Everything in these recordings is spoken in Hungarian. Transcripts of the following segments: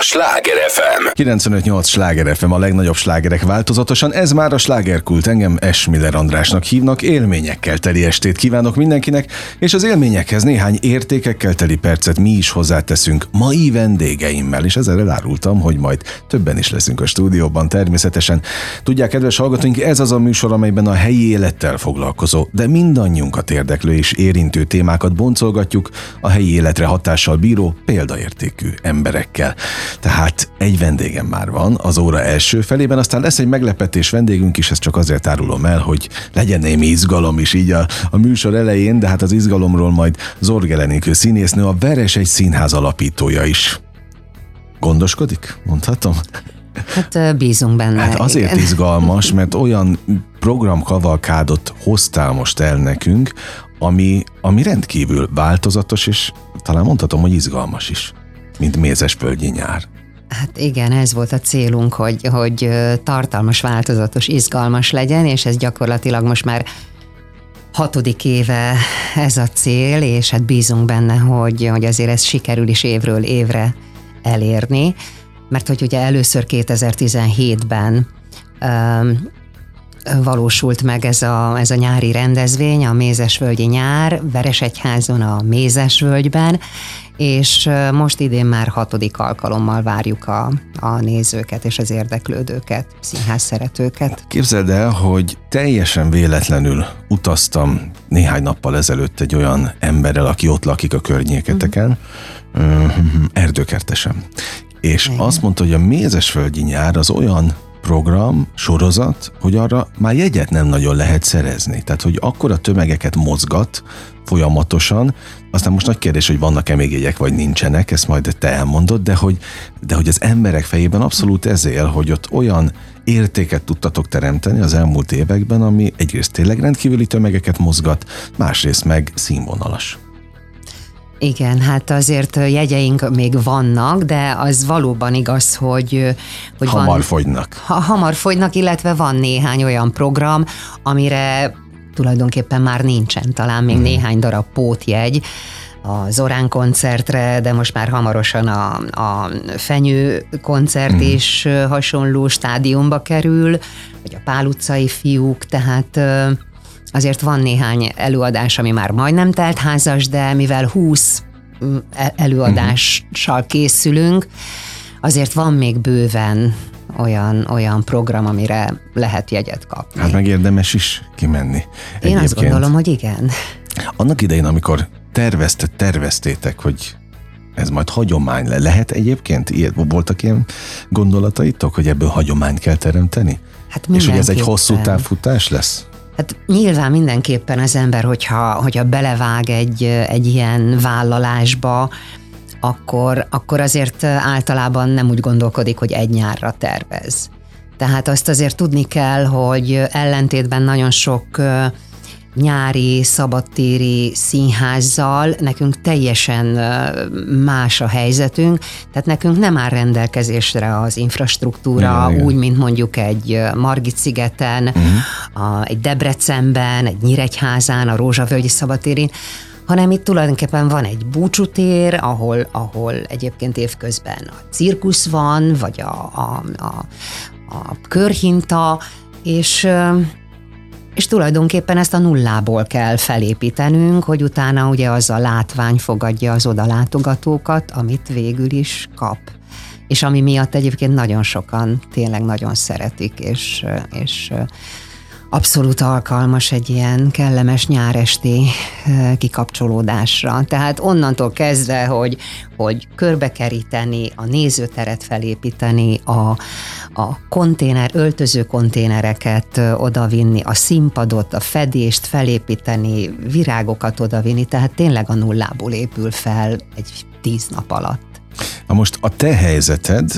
a Sláger FM. 95-8 Sláger FM a legnagyobb slágerek változatosan. Ez már a slágerkult. Engem Esmiller Andrásnak hívnak. Élményekkel teli estét kívánok mindenkinek, és az élményekhez néhány értékekkel teli percet mi is hozzáteszünk mai vendégeimmel, és ezzel elárultam, hogy majd többen is leszünk a stúdióban természetesen. Tudják, kedves hallgatóink, ez az a műsor, amelyben a helyi élettel foglalkozó, de mindannyiunkat érdeklő és érintő témákat boncolgatjuk a helyi életre hatással bíró példaértékű emberekkel. Tehát egy vendégem már van az óra első felében, aztán lesz egy meglepetés vendégünk is, ezt csak azért árulom el, hogy legyen némi izgalom is így a, a műsor elején, de hát az izgalomról majd Zorgelenikő színésznő, a Veres egy színház alapítója is. Gondoskodik? Mondhatom? Hát bízunk benne. Hát azért igen. izgalmas, mert olyan programkavalkádot hoztál most el nekünk, ami, ami rendkívül változatos, és talán mondhatom, hogy izgalmas is, mint mézesvölgyi nyár. Hát igen, ez volt a célunk, hogy, hogy tartalmas, változatos, izgalmas legyen, és ez gyakorlatilag most már hatodik éve ez a cél, és hát bízunk benne, hogy, hogy azért ez sikerül is évről évre elérni, mert hogy ugye először 2017-ben um, valósult meg ez a, ez a nyári rendezvény, a Mézesvölgyi nyár, Veresegyházon a Mézesvölgyben, és most idén már hatodik alkalommal várjuk a, a nézőket és az érdeklődőket, színház szeretőket. Képzeld el, hogy teljesen véletlenül utaztam néhány nappal ezelőtt egy olyan emberrel, aki ott lakik a környéketeken, uh-huh. erdőkertesem. És Igen. azt mondta, hogy a Mézesvölgyi nyár az olyan program, sorozat, hogy arra már jegyet nem nagyon lehet szerezni. Tehát, hogy akkora tömegeket mozgat folyamatosan, aztán most nagy kérdés, hogy vannak-e még jegyek, vagy nincsenek, ezt majd te elmondod, de hogy, de hogy az emberek fejében abszolút ez hogy ott olyan értéket tudtatok teremteni az elmúlt években, ami egyrészt tényleg rendkívüli tömegeket mozgat, másrészt meg színvonalas. Igen, hát azért jegyeink még vannak, de az valóban igaz, hogy, hogy hamar van, fogynak. Ha, hamar fogynak, illetve van néhány olyan program, amire tulajdonképpen már nincsen, talán még hmm. néhány darab pótjegy, a Zorán koncertre, de most már hamarosan a, a Fenyő koncert mm. is hasonló stádiumba kerül, vagy a Pál utcai fiúk, tehát Azért van néhány előadás, ami már majdnem telt házas, de mivel 20 mm, e- előadással készülünk, azért van még bőven olyan, olyan program, amire lehet jegyet kapni. Hát meg érdemes is kimenni. Én Egyébként. azt gondolom, hogy igen. Annak idején, amikor tervezte, terveztétek, hogy ez majd hagyomány le. Lehet egyébként? Ilyet, voltak ilyen gondolataitok, hogy ebből hagyományt kell teremteni? Hát És hogy ez egy hosszú távfutás lesz? Hát nyilván mindenképpen az ember, hogyha, hogyha belevág egy, egy ilyen vállalásba, akkor, akkor azért általában nem úgy gondolkodik, hogy egy nyárra tervez. Tehát azt azért tudni kell, hogy ellentétben nagyon sok nyári, szabadtéri színházzal nekünk teljesen más a helyzetünk, tehát nekünk nem áll rendelkezésre az infrastruktúra igen, úgy, igen. mint mondjuk egy Margit szigeten, uh-huh. a, egy Debrecenben, egy Nyíregyházán, a Rózsavölgyi szabadtérin, hanem itt tulajdonképpen van egy búcsútér, ahol, ahol egyébként évközben a cirkusz van, vagy a, a, a, a körhinta, és és tulajdonképpen ezt a nullából kell felépítenünk, hogy utána ugye az a látvány fogadja az odalátogatókat, amit végül is kap. És ami miatt egyébként nagyon sokan tényleg nagyon szeretik, és, és abszolút alkalmas egy ilyen kellemes nyáresti kikapcsolódásra. Tehát onnantól kezdve, hogy, hogy körbekeríteni, a nézőteret felépíteni, a, a konténer, öltöző konténereket odavinni, a színpadot, a fedést felépíteni, virágokat odavinni, tehát tényleg a nullából épül fel egy tíz nap alatt. Na most a te helyzeted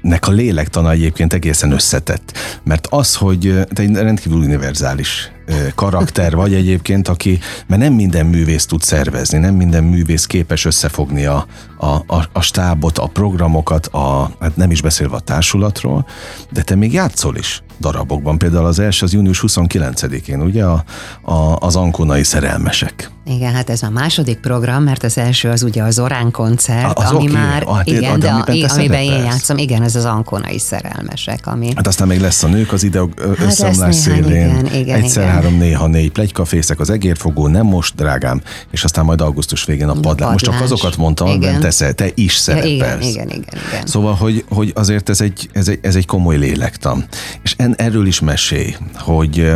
nek a lélektana egyébként egészen összetett. Mert az, hogy te egy rendkívül univerzális karakter vagy egyébként, aki, mert nem minden művész tud szervezni, nem minden művész képes összefogni a, a, a, a stábot, a programokat, a, hát nem is beszélve a társulatról, de te még játszol is. darabokban. Például az első az június 29-én, ugye a, a, az Ankonai szerelmesek. Igen, hát ez a második program, mert az első az ugye az Orán koncert, az ami okay. már, ah, igen, de, amiben, a, amiben én játszom, igen, ez az Ankonai szerelmesek, ami... Hát aztán még lesz a nők az ide hát összeomlás szélén, igen, igen, egyszer igen. három, néha négy plegykafészek, az egérfogó, nem most, drágám, és aztán majd augusztus végén a padlás. Most csak azokat mondtam, amiben te, te is szerepelsz. Igen, igen, igen, igen. Szóval, hogy, hogy azért ez egy, ez, egy, ez egy komoly lélektan. És en, erről is mesélj, hogy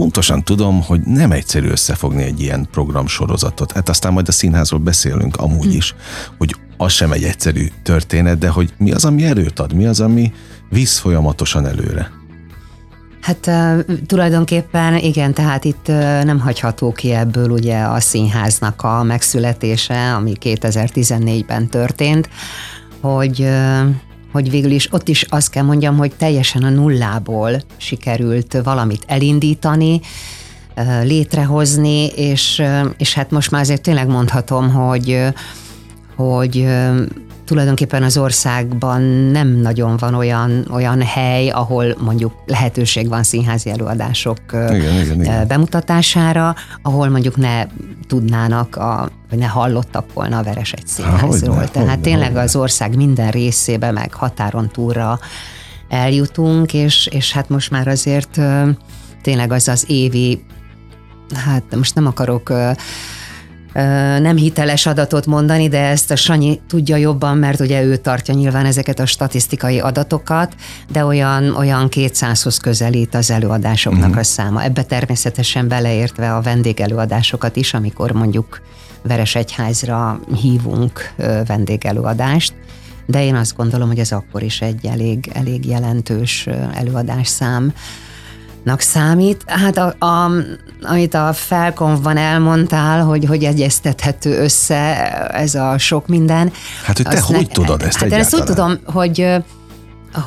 pontosan tudom, hogy nem egyszerű összefogni egy ilyen programsorozatot. Hát aztán majd a színházról beszélünk amúgy hm. is, hogy az sem egy egyszerű történet, de hogy mi az, ami erőt ad, mi az, ami visz folyamatosan előre. Hát uh, tulajdonképpen igen, tehát itt uh, nem hagyható ki ebből ugye a színháznak a megszületése, ami 2014-ben történt, hogy uh, hogy végül is ott is azt kell mondjam, hogy teljesen a nullából sikerült valamit elindítani, létrehozni, és, és hát most már azért tényleg mondhatom, hogy, hogy tulajdonképpen az országban nem nagyon van olyan, olyan hely, ahol mondjuk lehetőség van színházi előadások igen, igen, igen. bemutatására, ahol mondjuk ne tudnának, a, vagy ne hallottak volna a Veres egy színházról. Há, Tehát hogyne, tényleg hogyne. az ország minden részébe, meg határon túlra eljutunk, és, és hát most már azért tényleg az az évi, hát most nem akarok nem hiteles adatot mondani, de ezt a Sanyi tudja jobban, mert ugye ő tartja nyilván ezeket a statisztikai adatokat, de olyan, olyan 200-hoz közelít az előadásoknak uh-huh. a száma. Ebbe természetesen beleértve a vendégelőadásokat is, amikor mondjuk Veresegyházra hívunk vendégelőadást, de én azt gondolom, hogy ez akkor is egy elég, elég jelentős előadásszám nak számít. Hát a, a, amit a felkonfban elmondtál, hogy hogy egyeztethető össze ez a sok minden. Hát, hogy te hogy ne, tudod ezt Hát én ezt úgy tudom, hogy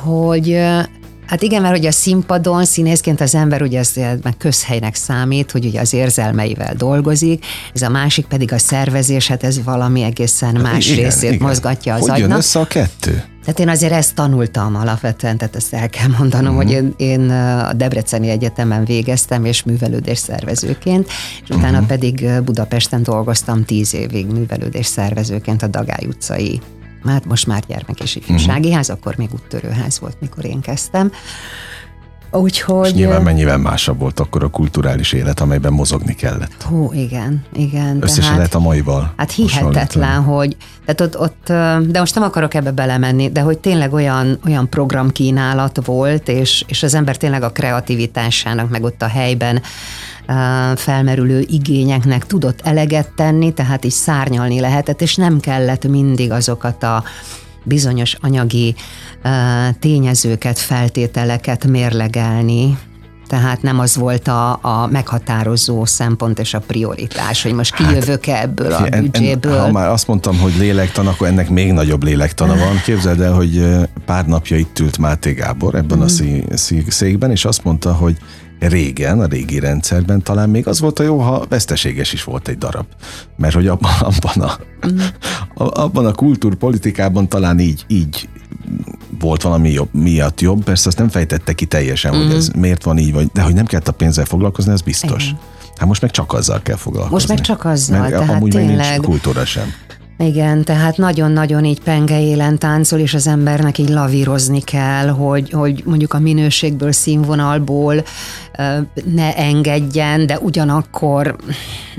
hogy Hát igen, mert hogy a színpadon színészként az ember ugye ez meg közhelynek számít, hogy ugye az érzelmeivel dolgozik, ez a másik pedig a szervezés, hát ez valami egészen hát más igen, részét igen. mozgatja az hogy agynak. Hogy össze a kettő? Tehát én azért ezt tanultam alapvetően, tehát ezt el kell mondanom, uh-huh. hogy én, én a Debreceni Egyetemen végeztem, és művelődés szervezőként, és uh-huh. utána pedig Budapesten dolgoztam tíz évig művelődés szervezőként a Dagály utcai hát most már gyermek és ifjúsági uh-huh. ház, akkor még úttörőház volt, mikor én kezdtem. Úgyhogy... És nyilván mennyivel másabb volt akkor a kulturális élet, amelyben mozogni kellett. Hú, igen, igen. Összesen hát, lehet a maival. Hát hihetetlen, hogy, tehát ott, ott, de most nem akarok ebbe belemenni, de hogy tényleg olyan, olyan programkínálat volt, és, és az ember tényleg a kreativitásának, meg ott a helyben felmerülő igényeknek tudott eleget tenni, tehát is szárnyalni lehetett, és nem kellett mindig azokat a bizonyos anyagi tényezőket, feltételeket mérlegelni, tehát nem az volt a, a meghatározó szempont és a prioritás, hogy most hát, kijövök-e ebből a büdzséből. ha már azt mondtam, hogy lélektan, akkor ennek még nagyobb lélektana van. Képzeld el, hogy pár napja itt ült Máté Gábor ebben mm. a székben, és azt mondta, hogy régen, a régi rendszerben talán még az volt a jó, ha veszteséges is volt egy darab. Mert hogy abban, abban, a, mm. abban a kultúrpolitikában talán így, így volt valami jobb, miatt jobb, persze azt nem fejtette ki teljesen, mm. hogy ez miért van így, vagy, de hogy nem kellett a pénzzel foglalkozni, ez biztos. Igen. Hát most meg csak azzal kell foglalkozni. Most meg csak azzal, Mert tehát amúgy tényleg. meg nincs kultúra sem. Igen, tehát nagyon-nagyon így penge élen táncol, és az embernek így lavírozni kell, hogy, hogy mondjuk a minőségből, színvonalból ne engedjen, de ugyanakkor,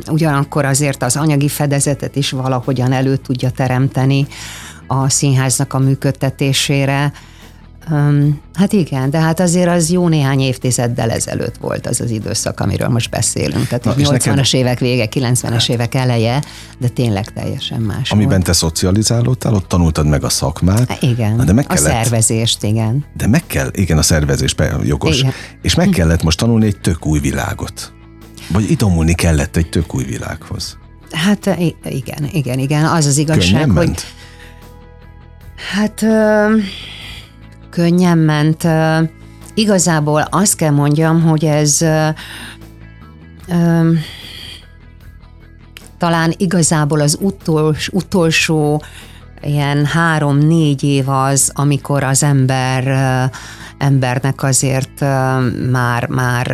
ugyanakkor azért az anyagi fedezetet is valahogyan elő tudja teremteni a színháznak a működtetésére. Um, hát igen, de hát azért az jó néhány évtizeddel ezelőtt volt az az időszak, amiről most beszélünk. Tehát Na, 80-as neked... évek vége, 90-es hát. évek eleje, de tényleg teljesen más Amiben volt. te szocializálódtál, ott tanultad meg a szakmát. Há, igen, de meg kellett, a szervezést, igen. De meg kell, igen, a szervezés, jogos. Igen. És meg kellett most tanulni egy tök új világot. Vagy idomulni kellett egy tök új világhoz. Hát igen, igen, igen. Az az igazság, Könnyen hogy... Ment? Hát... Ö könnyen ment. Igazából azt kell mondjam, hogy ez talán igazából az utols, utolsó ilyen három-négy év az, amikor az ember embernek azért már, már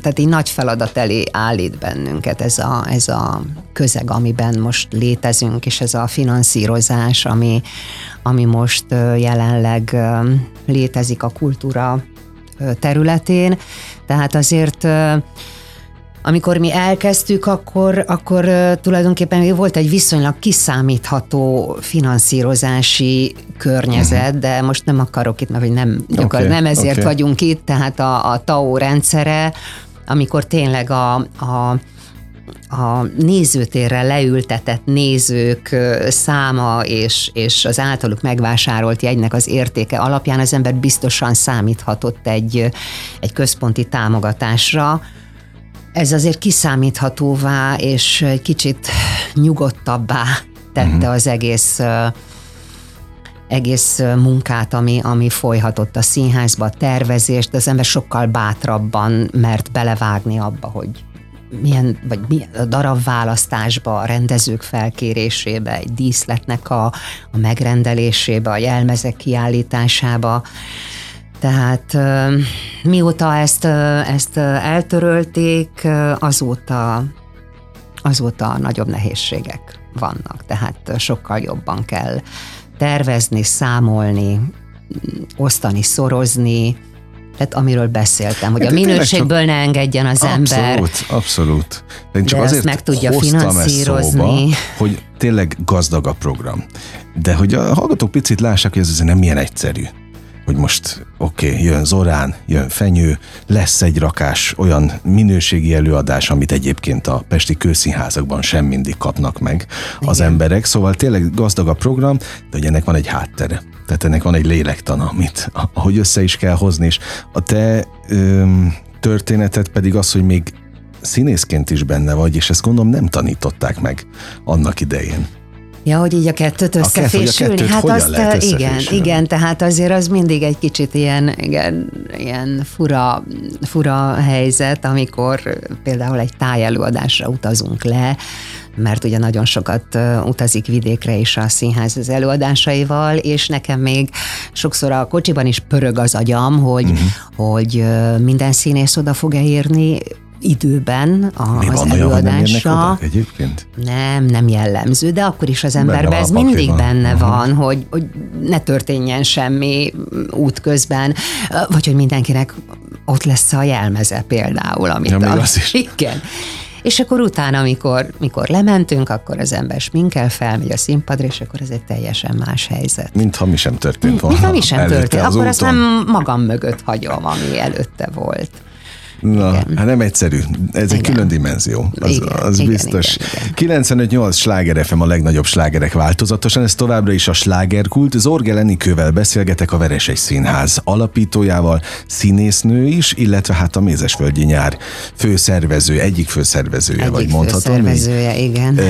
tehát egy nagy feladat elé állít bennünket ez a, ez a közeg, amiben most létezünk, és ez a finanszírozás, ami, ami most jelenleg létezik a kultúra területén. Tehát azért amikor mi elkezdtük, akkor, akkor tulajdonképpen volt egy viszonylag kiszámítható finanszírozási környezet, uh-huh. de most nem akarok itt, mert hogy nem, okay, nem ezért okay. vagyunk itt, tehát a, a TAO rendszere, amikor tényleg a, a a nézőtérre leültetett nézők száma és, és az általuk megvásárolt jegynek az értéke alapján az ember biztosan számíthatott egy, egy központi támogatásra, ez azért kiszámíthatóvá és egy kicsit nyugodtabbá tette uh-huh. az egész egész munkát, ami, ami folyhatott a színházba, a tervezést, az ember sokkal bátrabban mert belevágni abba, hogy milyen, vagy milyen a darabválasztásba, a rendezők felkérésébe, egy díszletnek a, a megrendelésébe, a jelmezek kiállításába. Tehát mióta ezt, ezt eltörölték, azóta, azóta nagyobb nehézségek vannak, tehát sokkal jobban kell tervezni, számolni, osztani, szorozni, tehát amiről beszéltem, hogy hát a minőségből csak... ne engedjen az abszolút, ember. Abszolút, abszolút. Én csak De azért meg tudja finanszírozni. Szóba, hogy tényleg gazdag a program. De hogy a hallgatók picit lássák, hogy ez azért nem ilyen egyszerű hogy most oké, okay, jön Zorán, jön Fenyő, lesz egy rakás olyan minőségi előadás, amit egyébként a pesti kőszínházakban sem mindig kapnak meg az Igen. emberek, szóval tényleg gazdag a program, de hogy ennek van egy háttere. Tehát ennek van egy lélektana, amit ahogy össze is kell hozni, és a te öm, történeted pedig az, hogy még színészként is benne vagy, és ezt gondolom nem tanították meg annak idején. Ja, hogy így a kettőt összefésülni? A hát azt, igen, igen, tehát azért az mindig egy kicsit ilyen, igen, ilyen fura, fura helyzet, amikor például egy tájelőadásra utazunk le, mert ugye nagyon sokat utazik vidékre is a színház az előadásaival, és nekem még sokszor a kocsiban is pörög az agyam, hogy, uh-huh. hogy minden színész oda fog-e érni, időben a, Mi az van előadásra. Olyan, nem egyébként? Nem, nem jellemző, de akkor is az emberben ez mindig benne uh-huh. van, hogy, hogy ne történjen semmi útközben, vagy hogy mindenkinek ott lesz a jelmeze például. Amit ja, a, az is. Igen. És akkor utána, amikor, mikor lementünk, akkor az ember sminkel, felmegy a színpadra, és akkor ez egy teljesen más helyzet. Mintha mi sem történt volna. Mintha mi sem történt. Akkor úton. azt nem magam mögött hagyom, ami előtte volt. Na, igen. hát nem egyszerű. Ez igen. egy külön dimenzió. Az, igen, az igen, biztos. Igen, igen. 95-8 sláger FM a legnagyobb slágerek változatosan, ez továbbra is a slágerkult. Zorge Lenikővel beszélgetek a Veresei Színház alapítójával, színésznő is, illetve hát a Mézesföldi Nyár főszervező, egyik főszervezője, egyik vagy mondhatom. Főszervezője, igen.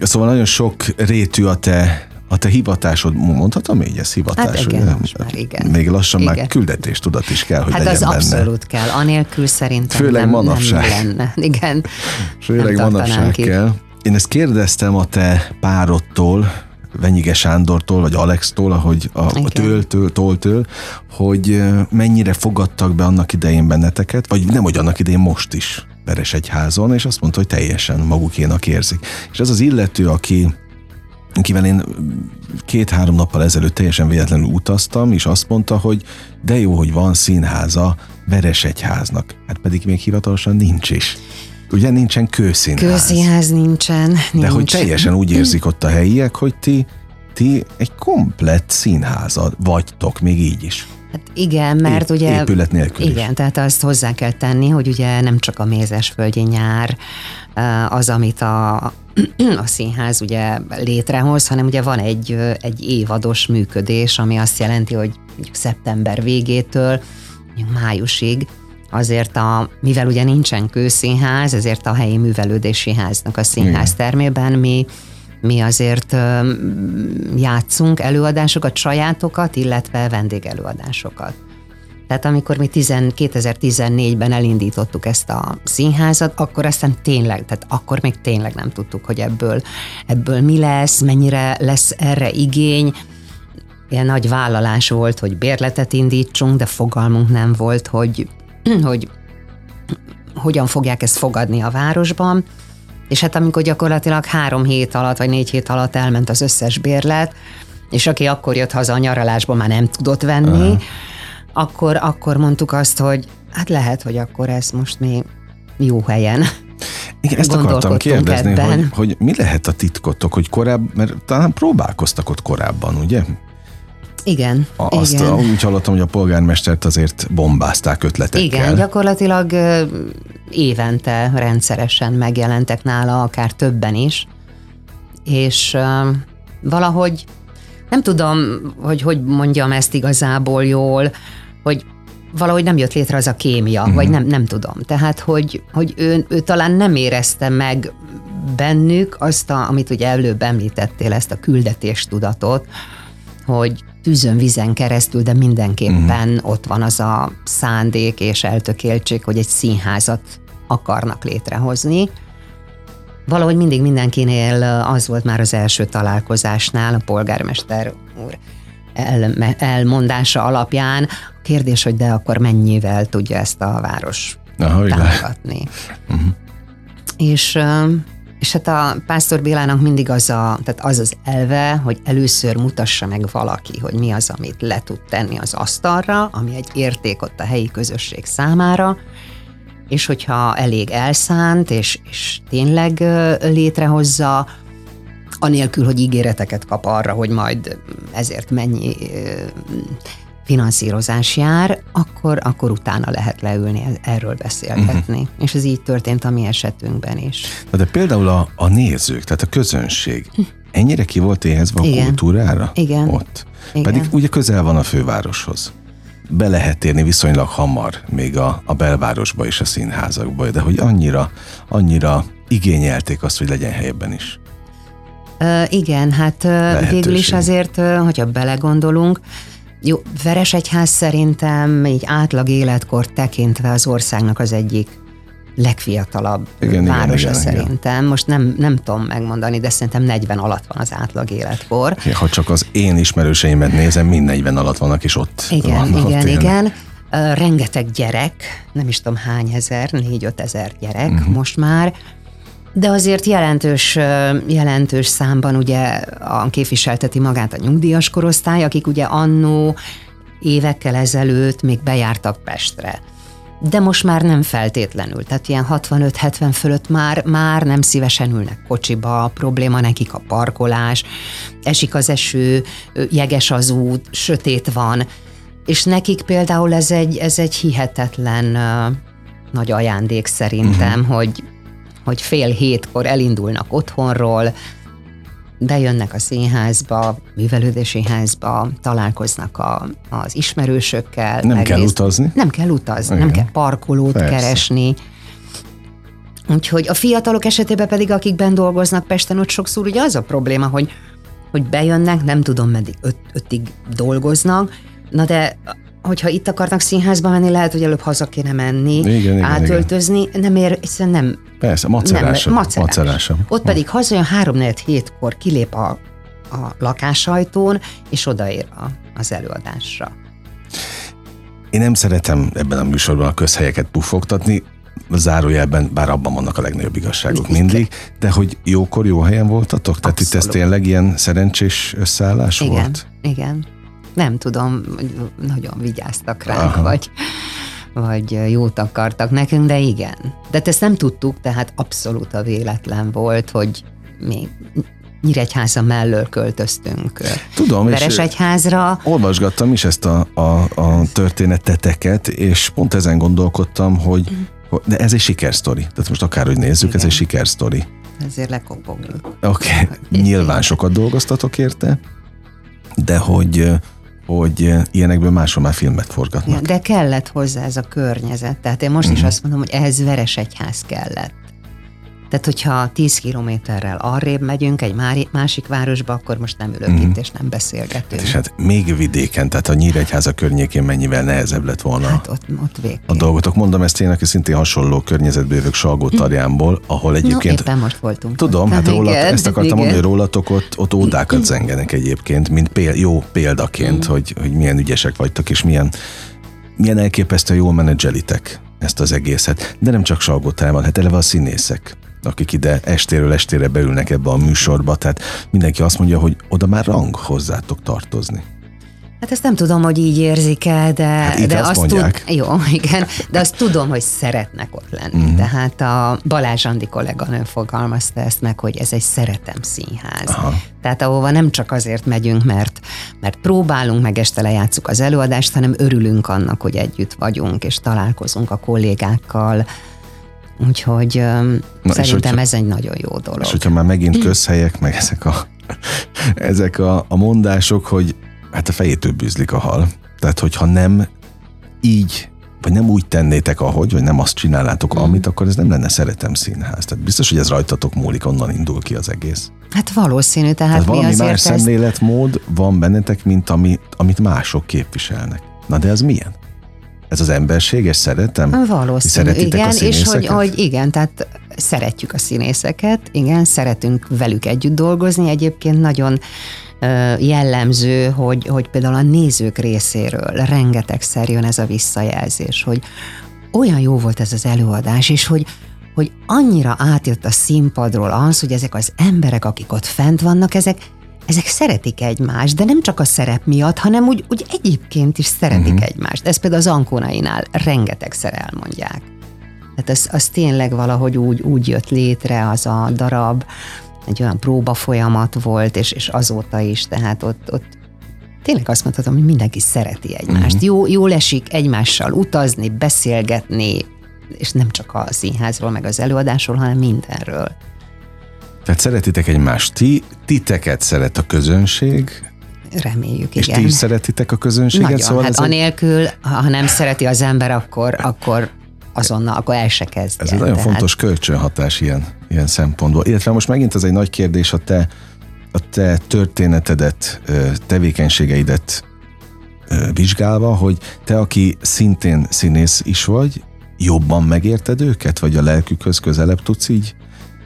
Szóval nagyon sok rétű a te a te hivatásod, mondhatom így, ez hivatás? Hát igen, nem? már igen. Még lassan igen. már küldetés tudat is kell, hogy hát legyen az benne. abszolút kell, anélkül szerintem Főleg nem, manapság. nem lenne. Igen, Főleg nem manapság ki. kell. Én ezt kérdeztem a te párodtól, Venyige Sándortól, vagy Alextól, ahogy a, a tőltől, tóltől, hogy mennyire fogadtak be annak idején benneteket, vagy nem, hogy annak idején most is Veresegyházon, és azt mondta, hogy teljesen magukénak érzik. És ez az illető, aki akivel én két-három nappal ezelőtt teljesen véletlenül utaztam, és azt mondta, hogy de jó, hogy van színháza Veresegyháznak. Hát pedig még hivatalosan nincs is. Ugye nincsen kőszínház. Kőszínház nincsen. Nincs. De hogy teljesen úgy érzik ott a helyiek, hogy ti, ti egy komplett színházad vagytok, még így is. Hát igen, mert é, ugye... Épület nélkül Igen, is. tehát azt hozzá kell tenni, hogy ugye nem csak a mézesföldi nyár az, amit a, a színház ugye létrehoz, hanem ugye van egy, egy évados működés, ami azt jelenti, hogy szeptember végétől májusig azért a, mivel ugye nincsen kőszínház, ezért a helyi művelődési háznak a színház termében mi mi azért játszunk előadásokat, sajátokat, illetve vendégelőadásokat. Tehát amikor mi 2014-ben elindítottuk ezt a színházat, akkor aztán tényleg, tehát akkor még tényleg nem tudtuk, hogy ebből, ebből mi lesz, mennyire lesz erre igény. ilyen nagy vállalás volt, hogy bérletet indítsunk, de fogalmunk nem volt, hogy, hogy hogyan fogják ezt fogadni a városban. És hát amikor gyakorlatilag három hét alatt, vagy négy hét alatt elment az összes bérlet, és aki akkor jött haza a nyaralásból, már nem tudott venni, uh-huh. Akkor, akkor mondtuk azt, hogy hát lehet, hogy akkor ez most még jó helyen igen, ezt akartam kérdezni, hogy, hogy mi lehet a titkotok, hogy korábban, mert talán próbálkoztak ott korábban, ugye? Igen. Azt igen. úgy hallottam, hogy a polgármestert azért bombázták ötletekkel. Igen, gyakorlatilag évente rendszeresen megjelentek nála, akár többen is, és valahogy nem tudom, hogy hogy mondjam ezt igazából jól, hogy valahogy nem jött létre az a kémia, uh-huh. vagy nem, nem tudom. Tehát, hogy, hogy ő, ő talán nem érezte meg bennük azt, a, amit ugye előbb említettél, ezt a küldetéstudatot, hogy tűzön, vizen keresztül, de mindenképpen uh-huh. ott van az a szándék és eltökéltség, hogy egy színházat akarnak létrehozni. Valahogy mindig mindenkinél az volt már az első találkozásnál, a polgármester úr el, elmondása alapján. A kérdés, hogy de akkor mennyivel tudja ezt a város Aha, támogatni. Uh-huh. És és hát a Pásztor Bélának mindig az, a, tehát az az elve, hogy először mutassa meg valaki, hogy mi az, amit le tud tenni az asztalra, ami egy érték ott a helyi közösség számára, és hogyha elég elszánt, és, és tényleg létrehozza, anélkül, hogy ígéreteket kap arra, hogy majd ezért mennyi finanszírozás jár, akkor, akkor utána lehet leülni, erről beszélgetni. Uh-huh. És ez így történt a mi esetünkben is. De például a, a nézők, tehát a közönség ennyire ki volt éhezve a Igen. kultúrára? Igen. Ott. Igen. Pedig ugye közel van a fővároshoz. Be lehet érni viszonylag hamar még a, a belvárosba és a színházakba, de hogy annyira, annyira igényelték azt, hogy legyen helyben is. Uh, igen, hát uh, végül is azért, hogyha belegondolunk, jó, Veresegyház szerintem így átlag életkor tekintve az országnak az egyik legfiatalabb igen, városa igen, igen, szerintem. Igen. Most nem, nem tudom megmondani, de szerintem 40 alatt van az átlag életkor. Ha csak az én ismerőseimet nézem, mind 40 alatt vannak, és ott Igen, vannak igen, ott igen. Uh, rengeteg gyerek, nem is tudom hány ezer, négy-öt ezer gyerek uh-huh. most már, de azért jelentős, jelentős számban ugye a képviselteti magát a nyugdíjas korosztály, akik ugye annó évekkel ezelőtt még bejártak Pestre. De most már nem feltétlenül, tehát ilyen 65-70 fölött már, már nem szívesen ülnek kocsiba, probléma nekik a parkolás, esik az eső, jeges az út, sötét van, és nekik például ez egy, ez egy hihetetlen uh, nagy ajándék szerintem, uh-huh. hogy hogy fél hétkor elindulnak otthonról, bejönnek a színházba, művelődési házba, találkoznak a, az ismerősökkel. Nem kell utazni? Nem kell utazni, Igen. nem kell parkolót Persze. keresni. Úgyhogy a fiatalok esetében pedig, akik ben dolgoznak Pesten, ott sokszor ugye az a probléma, hogy, hogy bejönnek, nem tudom meddig, öt, ötig dolgoznak, na de hogyha itt akarnak színházba menni, lehet, hogy előbb haza kéne menni, igen, átöltözni, igen. nem ér, hiszen nem... Persze, macerásabb. Nem, macerás. macerásabb. Ott pedig hazajön 3 4 hétkor kilép a, a lakásajtón, és odaér a, az előadásra. Én nem szeretem ebben a műsorban a közhelyeket pufogtatni, zárójelben, bár abban vannak a legnagyobb igazságok mindig, de hogy jókor jó helyen voltatok? Tehát Abszolút. itt ez tényleg ilyen szerencsés összeállás igen, volt? Igen, nem tudom, nagyon vigyáztak ránk, Aha. vagy, vagy jót akartak nekünk, de igen. De ezt nem tudtuk, tehát abszolút a véletlen volt, hogy még Nyíregyháza mellől költöztünk Tudom, Veresegyházra. olvasgattam is ezt a, a, a történeteteket, és pont ezen gondolkodtam, hogy de ez egy sikersztori. Tehát most akárhogy nézzük, Igen. ez egy sikersztori. Ezért lekopogjuk. Oké, okay. nyilván sokat dolgoztatok érte, de hogy hogy eh, ilyenekből máshol már filmet forgatnak. De kellett hozzá ez a környezet. Tehát én most uh-huh. is mhm. azt mondom, hogy ehhez veres egyház kellett. Tehát, hogyha 10 kilométerrel arrébb megyünk egy másik városba, akkor most nem ülök mm. itt, és nem beszélgetünk. És hát még vidéken, tehát a Nyíregyháza környékén mennyivel nehezebb lett volna hát ott, ott végképp. a dolgotok. Mondom ezt én, aki szintén hasonló környezetből jövök Salgó Tarjánból, ahol egyébként... No, éppen most voltunk. Tudom, hát róla, igen, ezt akartam igen. mondani, hogy rólatok ott, ott ódákat zengenek egyébként, mint péld, jó példaként, mm. hogy, hogy milyen ügyesek vagytok, és milyen, milyen elképesztő jól menedzselitek ezt az egészet. De nem csak Salgó Tarjánban, hát eleve a színészek akik ide estéről estére beülnek ebbe a műsorba, tehát mindenki azt mondja, hogy oda már rang hozzátok tartozni. Hát ezt nem tudom, hogy így érzik el, de, hát de azt, azt tud, jó, igen, de azt tudom, hogy szeretnek ott lenni. Mm. Tehát a Balázs Andi kolléganő fogalmazta ezt meg, hogy ez egy szeretem színház. Aha. Tehát ahova nem csak azért megyünk, mert, mert próbálunk, meg este lejátszuk az előadást, hanem örülünk annak, hogy együtt vagyunk, és találkozunk a kollégákkal, Úgyhogy Na, szerintem hogyha, ez egy nagyon jó dolog. És hogyha már megint közhelyek, meg ezek a, ezek a, a mondások, hogy hát a fejétől bűzlik a hal. Tehát, hogyha nem így, vagy nem úgy tennétek, ahogy, vagy nem azt csinálnátok, mm. amit, akkor ez nem lenne szeretem színház. Tehát biztos, hogy ez rajtatok múlik, onnan indul ki az egész. Hát valószínű, tehát, tehát valami mi más ezt... szemléletmód van bennetek, mint ami, amit mások képviselnek. Na de ez milyen? Ez az emberséges szeretem? Valószínű, igen, és hogy, hogy igen, tehát szeretjük a színészeket, igen, szeretünk velük együtt dolgozni, egyébként nagyon jellemző, hogy, hogy például a nézők részéről rengetegszer jön ez a visszajelzés, hogy olyan jó volt ez az előadás, és hogy, hogy annyira átjött a színpadról az, hogy ezek az emberek, akik ott fent vannak, ezek ezek szeretik egymást, de nem csak a szerep miatt, hanem úgy, úgy egyébként is szeretik uh-huh. egymást. Ez például az Ankónainál rengetegszer elmondják. Tehát az, az tényleg valahogy úgy, úgy jött létre az a darab, egy olyan próba folyamat volt, és, és azóta is, tehát ott, ott tényleg azt mondhatom, hogy mindenki szereti egymást. Uh-huh. Jó, jól esik egymással utazni, beszélgetni, és nem csak a színházról, meg az előadásról, hanem mindenről. Tehát szeretitek egymást, ti, titeket szeret a közönség, Reméljük, és igen. ti is szeretitek a közönséget? Nagyon, szóval hát anélkül, egy... ha nem szereti az ember, akkor, akkor azonnal, akkor el se kezdje. Ez egy nagyon tehát... fontos kölcsönhatás ilyen, ilyen szempontból. Illetve most megint ez egy nagy kérdés, a te, a te történetedet, tevékenységeidet vizsgálva, hogy te, aki szintén színész is vagy, jobban megérted őket, vagy a lelkükhöz közelebb tudsz így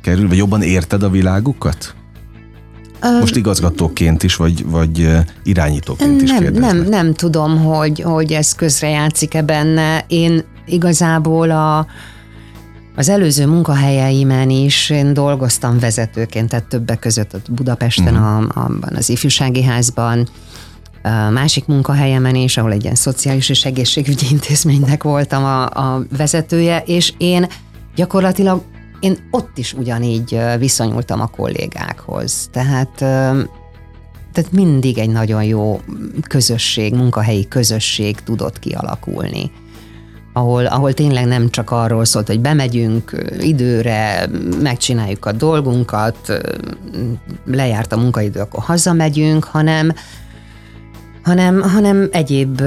kerül, vagy jobban érted a világukat? Most igazgatóként is, vagy, vagy irányítóként is nem, Nem, nem tudom, hogy, hogy ez közrejátszik-e benne. Én igazából a, az előző munkahelyeimen is én dolgoztam vezetőként, tehát többek között ott Budapesten, uh-huh. a, a, az ifjúsági házban, a másik munkahelyemen is, ahol egy ilyen szociális és egészségügyi intézménynek voltam a, a vezetője, és én gyakorlatilag én ott is ugyanígy viszonyultam a kollégákhoz. Tehát tehát mindig egy nagyon jó közösség, munkahelyi közösség tudott kialakulni. Ahol, ahol tényleg nem csak arról szólt, hogy bemegyünk időre, megcsináljuk a dolgunkat, lejárt a munkaidő, akkor hazamegyünk, hanem, hanem, hanem egyéb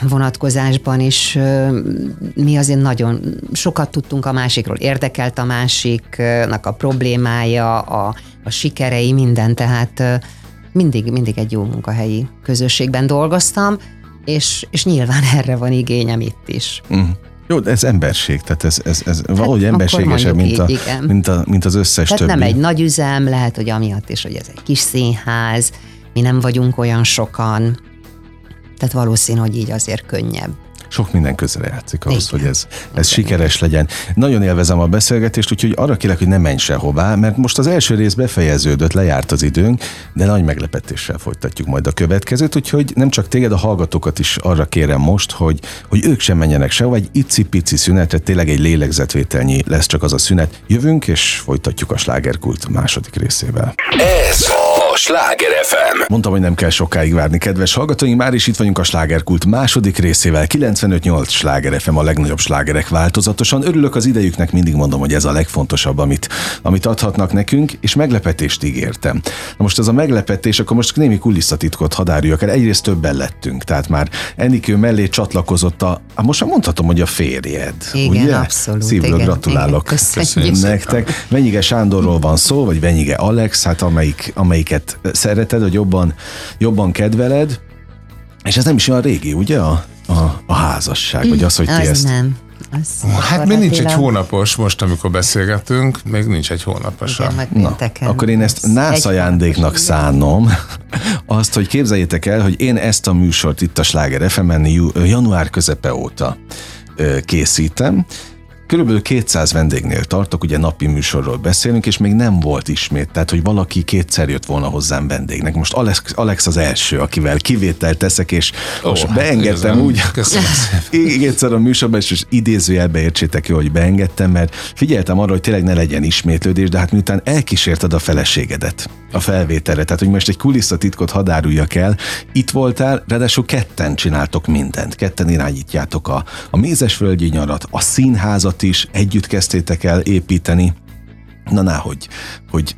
vonatkozásban is mi azért nagyon sokat tudtunk a másikról, érdekelt a másiknak a problémája, a, a sikerei, minden, tehát mindig, mindig egy jó munkahelyi közösségben dolgoztam, és, és nyilván erre van igényem itt is. Mm. Jó, de ez emberség, tehát ez, ez, ez hát valahogy emberségesebb, mint, a, mint, a, mint az összes tehát többi. nem egy nagy üzem, lehet, hogy amiatt is, hogy ez egy kis színház, mi nem vagyunk olyan sokan, tehát valószínű, hogy így azért könnyebb. Sok minden közre játszik ahhoz, Igen. hogy ez, ez sikeres legyen. Nagyon élvezem a beszélgetést, úgyhogy arra kérlek, hogy ne menj sehová, mert most az első rész befejeződött, lejárt az időnk, de nagy meglepetéssel folytatjuk majd a következőt, úgyhogy nem csak téged, a hallgatókat is arra kérem most, hogy, hogy ők sem menjenek sehova, egy icipici szünetre, tényleg egy lélegzetvételnyi lesz csak az a szünet. Jövünk, és folytatjuk a slágerkult második részével. Ez a a Sláger FM. Mondtam, hogy nem kell sokáig várni, kedves hallgatóink, már is itt vagyunk a slágerkult második részével. 95-8 sláger FM a legnagyobb slágerek változatosan. Örülök az idejüknek, mindig mondom, hogy ez a legfontosabb, amit, amit adhatnak nekünk, és meglepetést ígértem. Na most ez a meglepetés, akkor most némi kulisszatitkot hadáruljak el. Egyrészt többen lettünk, tehát már Enikő mellé csatlakozott a, hát most már mondhatom, hogy a férjed. Igen, ugye? abszolút, Szívből igen, gratulálok. igen, köszönjük. nektek. Venyige Sándorról van szó, vagy Venyige Alex, hát amelyik, amelyiket szereted, vagy jobban, jobban kedveled. És ez nem is olyan régi, ugye, a, a, a házasság, vagy az, hogy ti Az ezt... nem. Az Hát még nincs egy hónapos, most amikor beszélgetünk, még nincs egy hónapos. Na, akkor én ezt Ez nász ajándéknak szánom, azt, hogy képzeljétek el, hogy én ezt a műsort itt a Sláger jú- január közepe óta készítem, Körülbelül 200 vendégnél tartok, ugye napi műsorról beszélünk, és még nem volt ismét, tehát hogy valaki kétszer jött volna hozzám vendégnek. Most Alex, Alex az első, akivel kivételt teszek, és Ó, most hát beengedtem igazán. úgy, Köszönöm szépen. a műsorban, és és idézőjelbe értsétek jó, hogy beengedtem, mert figyeltem arra, hogy tényleg ne legyen ismétlődés, de hát miután elkísérted a feleségedet a felvételre, tehát hogy most egy kulisszatitkot hadáruljak el, itt voltál, ráadásul ketten csináltok mindent, ketten irányítjátok a, a Mézesvölgyi nyarat, a színházat is, együtt kezdtétek el építeni, na ná, hogy, hogy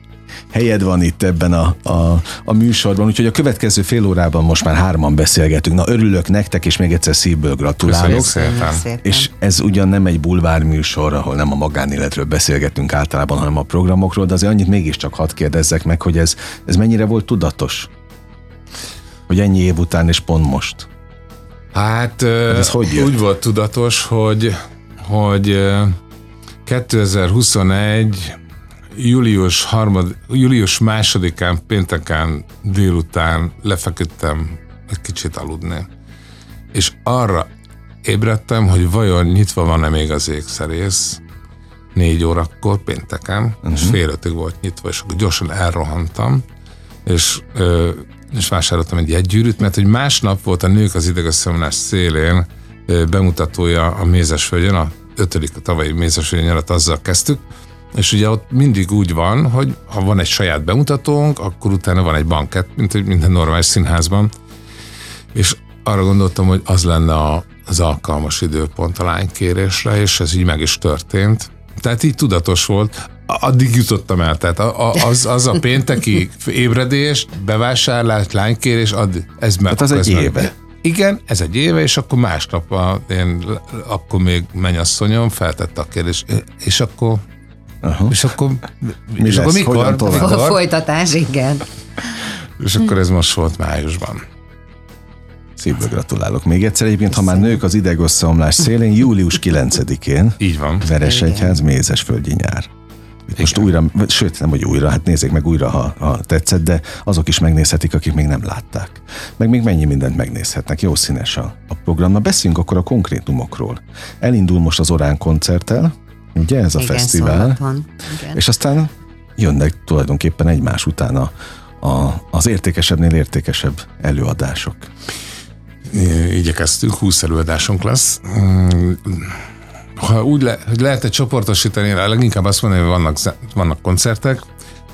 helyed van itt ebben a, a, a műsorban, úgyhogy a következő fél órában most már hárman beszélgetünk. Na örülök nektek, és még egyszer szívből gratulálok. Köszönjük szépen. Köszönjük szépen. És ez ugyan nem egy bulvár műsor, ahol nem a magánéletről beszélgetünk általában, hanem a programokról, de azért annyit mégiscsak hadd kérdezzek meg, hogy ez, ez mennyire volt tudatos? Hogy ennyi év után és pont most. Hát ö, ez hogy jött? úgy volt tudatos, hogy, hogy ö, 2021 július, harmad, július másodikán, pénteken délután lefeküdtem egy kicsit aludni. És arra ébredtem, hogy vajon nyitva van-e még az ékszerész, négy órakor pénteken, uh-huh. és fél ötig volt nyitva, és akkor gyorsan elrohantam, és, ö, és vásároltam egy jegygyűrűt, mert hogy másnap volt a Nők az idegösszevonás szélén bemutatója a Mézesföldjön, a ötödik a tavalyi Mézesföldjön nyarat azzal kezdtük, és ugye ott mindig úgy van, hogy ha van egy saját bemutatónk, akkor utána van egy banket, mint hogy minden normális színházban, és arra gondoltam, hogy az lenne a, az alkalmas időpont a lánykérésre, és ez így meg is történt. Tehát így tudatos volt. Addig jutottam el, tehát az, az a pénteki ébredés, bevásárlás, lánykérés, addig, ez meg. Hát az egy ez meg- éve. Igen, ez egy éve, és akkor másnap a, én, akkor még mennyasszonyom feltette a kérdést, és akkor Aha. és akkor, Mi és lesz? akkor mikor? Mikor? folytatás, igen. És akkor ez most volt májusban. Szívből gratulálok. Még egyszer egyébként, ha már nők az idegösszeomlás szélén, július 9-én Így van. Veresegyház, Mézesföldi nyár. Itt most Igen. újra, sőt nem, hogy újra, hát nézzék meg újra, ha, ha tetszett, de azok is megnézhetik, akik még nem látták. Meg még mennyi mindent megnézhetnek. Jó színes a, a program. Na beszéljünk akkor a konkrétumokról. Elindul most az Orán koncerttel, ugye ez a igen, fesztivál. Igen. és aztán jönnek tulajdonképpen egymás után a, a, az értékesebbnél értékesebb előadások. Igyekeztünk, 20 előadásunk lesz. Ha úgy le, hogy lehetne csoportosítani, leginkább azt mondani, hogy vannak, vannak koncertek,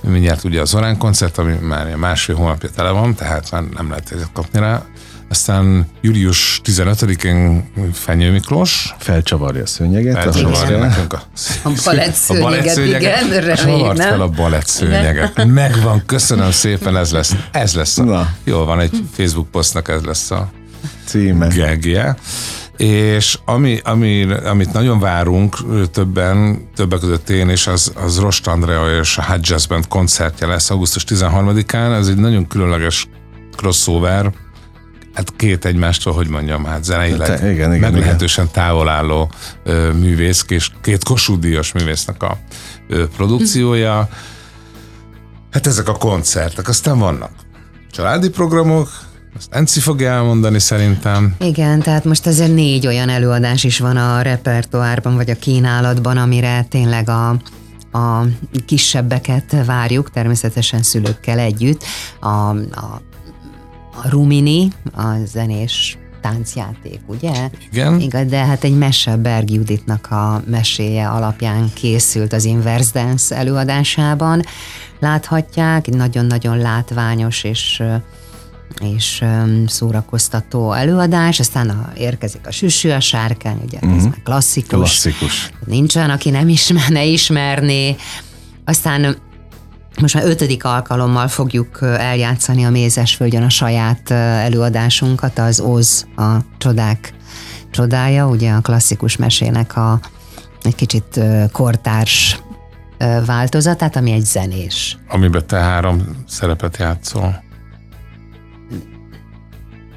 mindjárt ugye az Orán koncert, ami már másfél hónapja tele van, tehát már nem lehet egyet kapni rá. Aztán július 15-én Fenyő Miklós, Felcsavarja a szőnyeget. a Elcsavarja fesztivál. nekünk a, A baletszőnyeget, igen, és reméljük, havart nem? fel a baletszőnyeget. Megvan, köszönöm szépen, ez lesz. Ez lesz a, Na. Jól van, egy Facebook posztnak ez lesz a Címe. gegje. És ami, ami, amit nagyon várunk többen, többek között én, és az, az Rost Andrea és a Hot Jazz Band koncertje lesz augusztus 13-án. Ez egy nagyon különleges crossover, hát két egymástól, hogy mondjam, hát zeneileg Te- igen, igen, igen. meglehetősen távol álló ö, művész, és két Kossuth Díjas művésznek a ö, produkciója. Hát ezek a koncertek, aztán vannak családi programok, azt Enci fogja elmondani szerintem. Igen, tehát most azért négy olyan előadás is van a repertoárban, vagy a kínálatban, amire tényleg a, a kisebbeket várjuk, természetesen szülőkkel együtt. A, a, a Rumini, a zenés táncjáték, ugye? Igen. Igen, de hát egy mese Berg Juditnak a meséje alapján készült az Inverse Dance előadásában. Láthatják, nagyon-nagyon látványos és és szórakoztató előadás, aztán a, érkezik a süsű, a sárkány, ugye uh-huh. ez már klasszikus. Klasszikus. Nincs olyan, aki nem ismerne, ismerné. Aztán most már ötödik alkalommal fogjuk eljátszani a Mézesföldön a saját előadásunkat, az Oz, a csodák csodája, ugye a klasszikus mesének a egy kicsit kortárs változatát, ami egy zenés. Amiben te három szerepet játszol.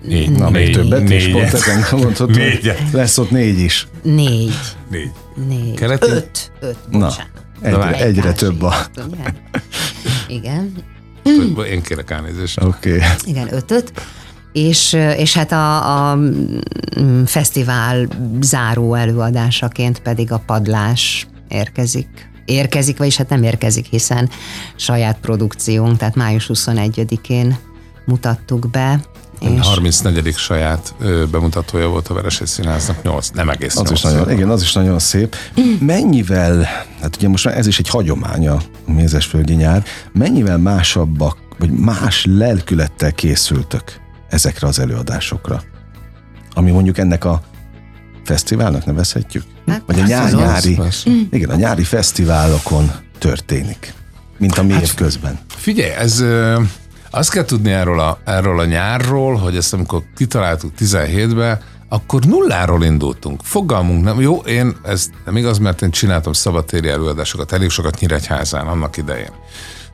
Négy. Na, négy, még többet négy, is pont ezen mondhatod, lesz ott négy is. Négy. Négy. Négy. Keleti? Öt. Öt, bocsánat. Na, egyre, egyre több a... Igen. Én kérek elnézést. Oké. Okay. Igen, ötöt. És, és hát a, a mm, fesztivál záró előadásaként pedig a padlás érkezik. Érkezik, vagyis hát nem érkezik, hiszen saját produkciónk, tehát május 21-én mutattuk be, és... 34. saját bemutatója volt a Veresés Színháznak, 8, nem egész az 8 is nagyon, Igen, az is nagyon szép. Mennyivel, hát ugye most már ez is egy hagyomány a Mézesföldi nyár, mennyivel másabbak, vagy más lelkülettel készültök ezekre az előadásokra? Ami mondjuk ennek a fesztiválnak nevezhetjük? Hát, vagy a nyár, nyári, az, igen, a nyári fesztiválokon történik, mint a mi hát, közben. Figyelj, ez azt kell tudni erről a, erről a nyárról, hogy ezt amikor kitaláltuk 17-ben, akkor nulláról indultunk. Fogalmunk nem. Jó, én, ez nem igaz, mert én csináltam szabadtéri előadásokat, elég sokat Nyíregyházán annak idején.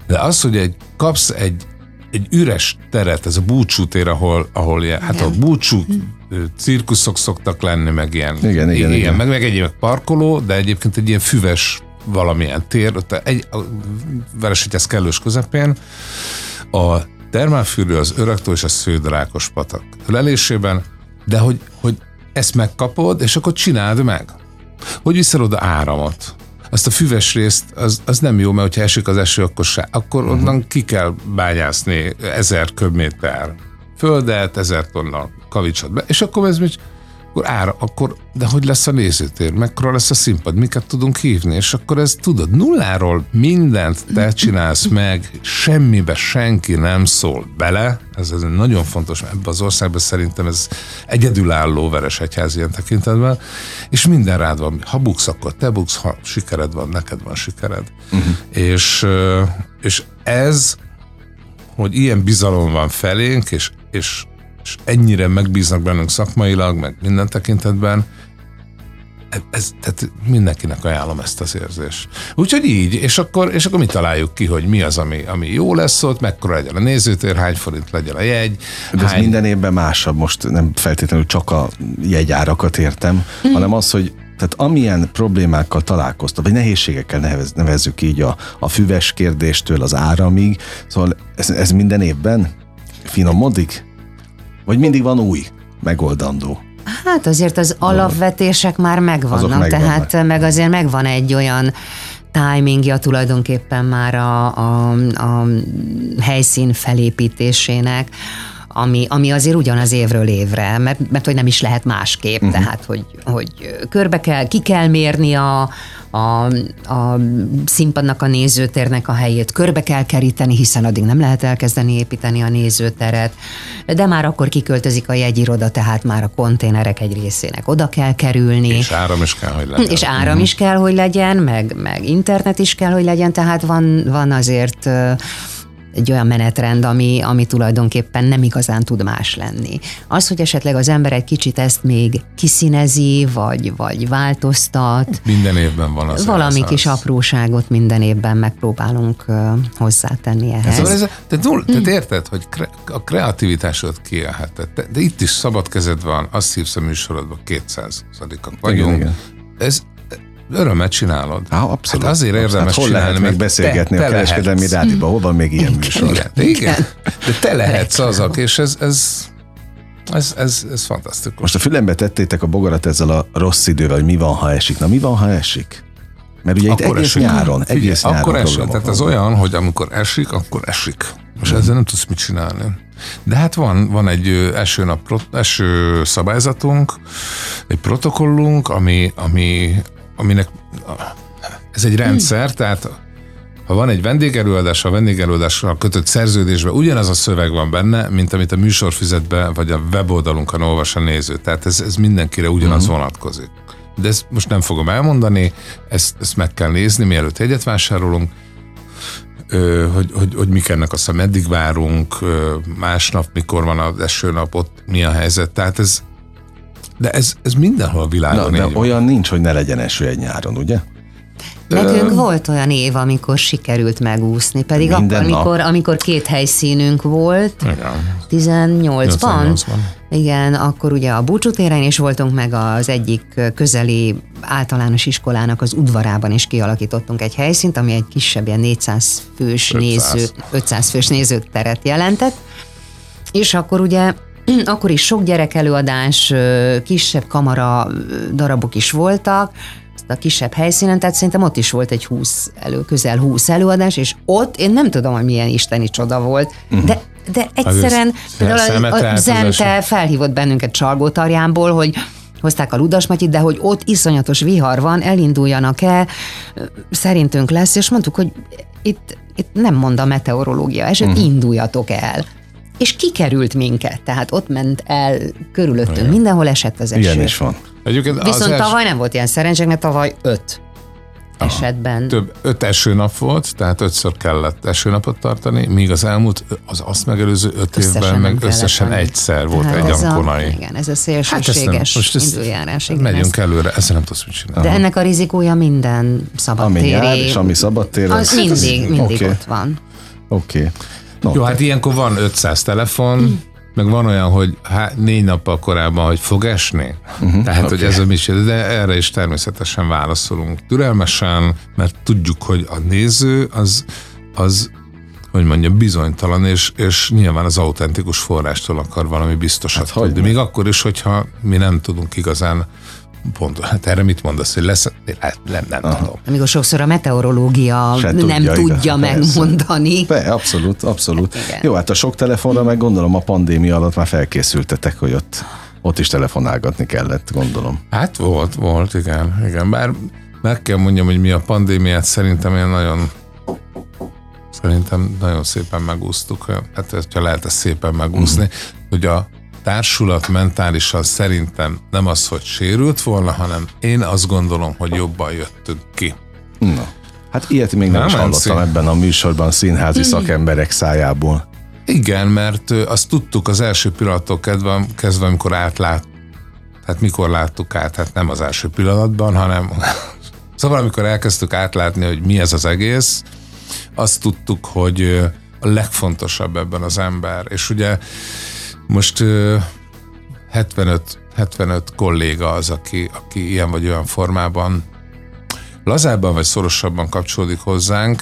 De az, hogy egy, kapsz egy, egy üres teret, ez a búcsútér, ahol, ahol ilyen, hát a búcsú cirkuszok szoktak lenni, meg ilyen, igen, igen, ilyen igen. meg, meg egy meg parkoló, de egyébként egy ilyen füves valamilyen tér, egy, a Veresegyház kellős közepén, a termálfűrő, az öregtó és a sződrákos patak lelésében, de hogy, hogy ezt megkapod, és akkor csináld meg. Hogy viszel oda áramot. Azt a füves részt, az, az nem jó, mert hogyha esik az eső, akkor, se, akkor uh-huh. onnan ki kell bányászni ezer köbméter földet, ezer tonna kavicsot be, és akkor ez még akkor ára, akkor, de hogy lesz a nézőtér, mekkora lesz a színpad, miket tudunk hívni, és akkor ez tudod, nulláról mindent te csinálsz meg, semmibe senki nem szól bele, ez, ez nagyon fontos, ebben az országban szerintem ez egyedülálló veres egyház ilyen tekintetben, és minden rád van, ha buksz, akkor te buksz, ha sikered van, neked van sikered. Uh-huh. És, és ez, hogy ilyen bizalom van felénk, és, és és ennyire megbíznak bennünk szakmailag, meg minden tekintetben, ez, tehát mindenkinek ajánlom ezt az érzést. Úgyhogy így, és akkor, és akkor mi találjuk ki, hogy mi az, ami, ami jó lesz ott, mekkora legyen a nézőtér, hány forint legyen a jegy. De hány... ez minden évben másabb, most nem feltétlenül csak a jegyárakat értem, hmm. hanem az, hogy tehát amilyen problémákkal találkoztak, vagy nehézségekkel nevez, nevezzük így a, a füves kérdéstől az áramig, szóval ez, ez minden évben finomodik? Vagy mindig van új megoldandó? Hát azért az alapvetések már megvannak, megvannak, tehát meg azért megvan egy olyan timingja tulajdonképpen már a, a, a helyszín felépítésének, ami, ami azért ugyanaz évről évre, mert, mert hogy nem is lehet másképp, uh-huh. tehát hogy, hogy körbe kell, ki kell mérni a, a, a színpadnak a nézőtérnek a helyét, körbe kell keríteni, hiszen addig nem lehet elkezdeni építeni a nézőteret, de már akkor kiköltözik a jegyiroda, tehát már a konténerek egy részének oda kell kerülni. És áram is kell, hogy legyen. És áram uh-huh. is kell, hogy legyen, meg, meg internet is kell, hogy legyen, tehát van, van azért egy olyan menetrend, ami, ami tulajdonképpen nem igazán tud más lenni. Az, hogy esetleg az ember egy kicsit ezt még kiszínezi, vagy, vagy változtat. Minden évben van az. Valami kis az. apróságot minden évben megpróbálunk uh, hozzátenni ehhez. Szóval ez, te, null, te érted, hogy kre, a kreativitásod kielhetett. De, de itt is szabad kezed van, azt hívsz a műsorodban, 200 vagyunk. Igen, igen. Ez, örömmel csinálod. Há, abszolút. Hát azért érdemes hát hol csinálni. lehet meg beszélgetni te, te a kereskedelmi rádióban, hol van még ilyen igen, műsor? Igen, igen. De te lehetsz azok, és ez, ez ez, ez, ez fantasztikus. Most a fülembe tettétek a bogarat ezzel a rossz idővel, hogy mi van, ha esik. Na mi van, ha esik? Mert ugye akkor itt egész esik. nyáron, egész Figyelj, nyáron Akkor esik, tehát ez olyan, hogy amikor esik, akkor esik. És ezzel nem tudsz mit csinálni. De hát van, van egy esőnap, eső szabályzatunk, egy protokollunk, ami, ami, aminek ez egy rendszer, tehát ha van egy vendégelőadás, a vendégelőadásra kötött szerződésben ugyanaz a szöveg van benne, mint amit a műsorfüzetben vagy a weboldalunkon olvas a néző. Tehát ez, ez mindenkire ugyanaz uh-huh. vonatkozik. De ezt most nem fogom elmondani, ezt, ezt meg kell nézni, mielőtt egyet vásárolunk, hogy, hogy, hogy mik ennek a meddig várunk, másnap, mikor van az esőnap, ott mi a helyzet. Tehát ez, de ez, ez mindenhol a világon Na, de olyan nincs, hogy ne legyen eső egy nyáron, ugye? Nekünk volt olyan év, amikor sikerült megúszni, pedig akkor, amikor, amikor két helyszínünk volt, Igen. 18-ban, igen, akkor ugye a búcsútéren is voltunk, meg az egyik közeli általános iskolának az udvarában is kialakítottunk egy helyszínt, ami egy kisebb, ilyen 400 fős 500. néző, 500 fős nézőteret jelentett, és akkor ugye akkor is sok gyerekelőadás, kisebb kamara darabok is voltak, a kisebb helyszínen, tehát szerintem ott is volt egy 20 elő, közel 20 előadás, és ott én nem tudom, hogy milyen isteni csoda volt, uh-huh. de de egyszerűen a, a Zente felhívott bennünket Csalgótarjánból, hogy hozták a Ludasmatyit, de hogy ott iszonyatos vihar van, elinduljanak-e, szerintünk lesz, és mondtuk, hogy itt, itt nem mond a meteorológia eset, uh-huh. induljatok el. És kikerült minket, tehát ott ment el körülöttünk, Igen. mindenhol esett az eső. Ilyen is van. Egyébként Viszont els... tavaly nem volt ilyen szerencsénk, mert tavaly öt Aha. esetben. Több, öt esőnap volt, tehát ötször kellett esőnapot tartani, míg az elmúlt, az azt megelőző öt összesen évben meg összesen annyi. egyszer volt hát egy amponai. Igen, ez a szélsőséges hát ezt indulárás. Igen, megyünk ez. előre, ezt nem tudsz mit csinálni. De ennek a rizikója minden szabadtéri. Ami jár, és ami szabadtér, az, az mindig, mindig okay. ott van. Oké. Okay. No, Jó, hát ilyenkor van 500 telefon, mm meg van olyan, hogy há, négy nappal korábban, hogy fog esni. Uh-huh, Tehát, okay. hogy ez a misé, de erre is természetesen válaszolunk türelmesen, mert tudjuk, hogy a néző az, az hogy mondjam, bizonytalan, és, és nyilván az autentikus forrástól akar valami biztosat hát, tudni. Még akkor is, hogyha mi nem tudunk igazán Pont, hát erre mit mondasz, hogy lesz? Nem, nem Aha. tudom. Amikor sokszor a meteorológia Se nem tudja, tudja megmondani. Be, abszolút, abszolút. Hát Jó, hát a sok telefonra meg gondolom a pandémia alatt már felkészültetek, hogy ott, ott is telefonálgatni kellett, gondolom. Hát volt, volt, igen. igen. Bár meg kell mondjam, hogy mi a pandémiát szerintem én nagyon szerintem nagyon szépen megúsztuk. Hát, ha lehet ezt szépen megúszni, mm. hogy a társulat mentálisan szerintem nem az, hogy sérült volna, hanem én azt gondolom, hogy jobban jöttünk ki. Na. Hát ilyet még nem, nem is hallottam szín... ebben a műsorban színházi szakemberek szájából. Igen, mert azt tudtuk az első pillanattól kezdve, kezdve amikor átlát, tehát mikor láttuk át, hát nem az első pillanatban, hanem szóval amikor elkezdtük átlátni, hogy mi ez az egész, azt tudtuk, hogy a legfontosabb ebben az ember. És ugye most 75, 75 kolléga az, aki, aki ilyen vagy olyan formában lazábban vagy szorosabban kapcsolódik hozzánk,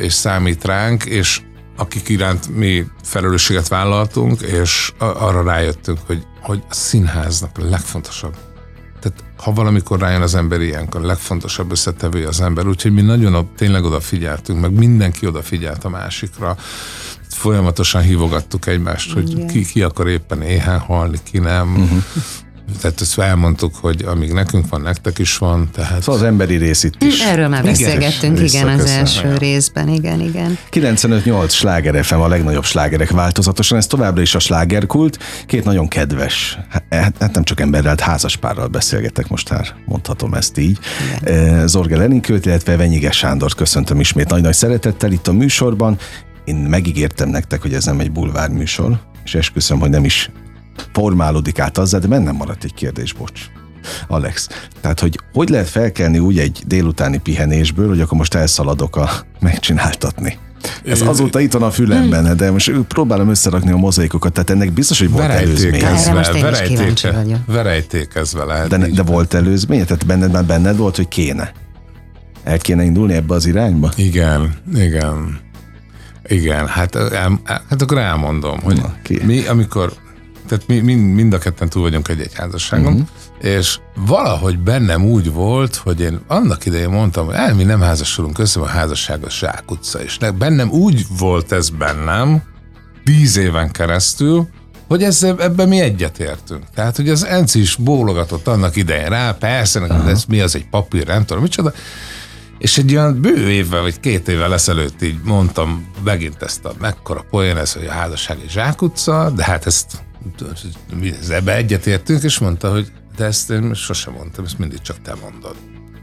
és számít ránk, és akik iránt mi felelősséget vállaltunk, és arra rájöttünk, hogy, hogy a színháznak a legfontosabb. Tehát ha valamikor rájön az ember ilyenkor, a legfontosabb összetevője az ember, úgyhogy mi nagyon tényleg odafigyeltünk, meg mindenki odafigyelt a másikra, folyamatosan hívogattuk egymást, hogy Igen. ki, ki akar éppen éhen halni, ki nem. Uh-huh. Tehát ezt elmondtuk, hogy amíg nekünk van, nektek is van. Tehát... Szóval az emberi rész itt is. Erről már beszélgettünk, igen, igen az első ja. részben, igen, igen. 95-8 sláger FM a legnagyobb slágerek változatosan, ez továbbra is a slágerkult. Két nagyon kedves, hát, hát nem csak emberrel, hát házaspárral beszélgetek most már, mondhatom ezt így. Igen. Eh, Zorge Leninkőt, illetve Venyige Sándort köszöntöm ismét nagy-nagy szeretettel itt a műsorban, én megígértem nektek, hogy ez nem egy bulvár műsor, és esküszöm, hogy nem is formálódik át azzal, de bennem maradt egy kérdés, bocs. Alex, tehát hogy hogy lehet felkelni úgy egy délutáni pihenésből, hogy akkor most elszaladok a megcsináltatni? Ez azóta itt van a fülemben, de most próbálom összerakni a mozaikokat, tehát ennek biztos, hogy volt előzmény. Verejtékezve lehet. De, de volt előzmény? Tehát benned már benned volt, hogy kéne? El kéne indulni ebbe az irányba? Igen, igen. Igen, hát, el, hát akkor elmondom, hogy Na, mi, amikor, tehát mi mind, mind a ketten túl vagyunk egy-egy házasságon, uh-huh. és valahogy bennem úgy volt, hogy én annak idején mondtam, hogy el, mi nem házasodunk össze, a házasság a utca, és bennem úgy volt ez bennem, tíz éven keresztül, hogy ezzel, ebben mi egyetértünk. Tehát, hogy az Enci is bólogatott annak idején rá, persze, uh-huh. ez mi az egy papír, nem tudom, micsoda. És egy olyan bő évvel, vagy két évvel ezelőtt így mondtam megint ezt a mekkora poén, ez, hogy a házasság egy zsákutca, de hát ezt mi ebbe egyetértünk, és mondta, hogy de ezt én sosem mondtam, ezt mindig csak te mondod.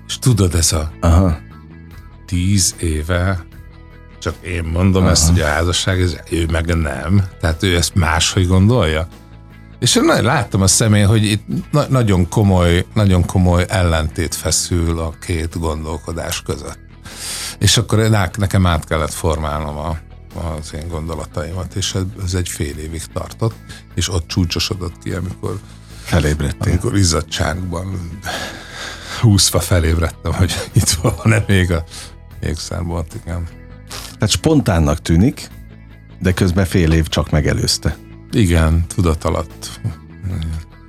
És tudod, ez a Aha. tíz éve csak én mondom Aha. ezt, hogy a házasság, ez, ő meg nem. Tehát ő ezt máshogy gondolja. És láttam a szemén, hogy itt na- nagyon komoly, nagyon komoly ellentét feszül a két gondolkodás között. És akkor nekem át kellett formálnom a, az én gondolataimat, és ez egy fél évig tartott, és ott csúcsosodott ki, amikor felébredtél. Amikor izzadságban húzva felébredtem, hogy itt van-e még a égszámbolt, igen. Tehát spontánnak tűnik, de közben fél év csak megelőzte. Igen, tudat alatt.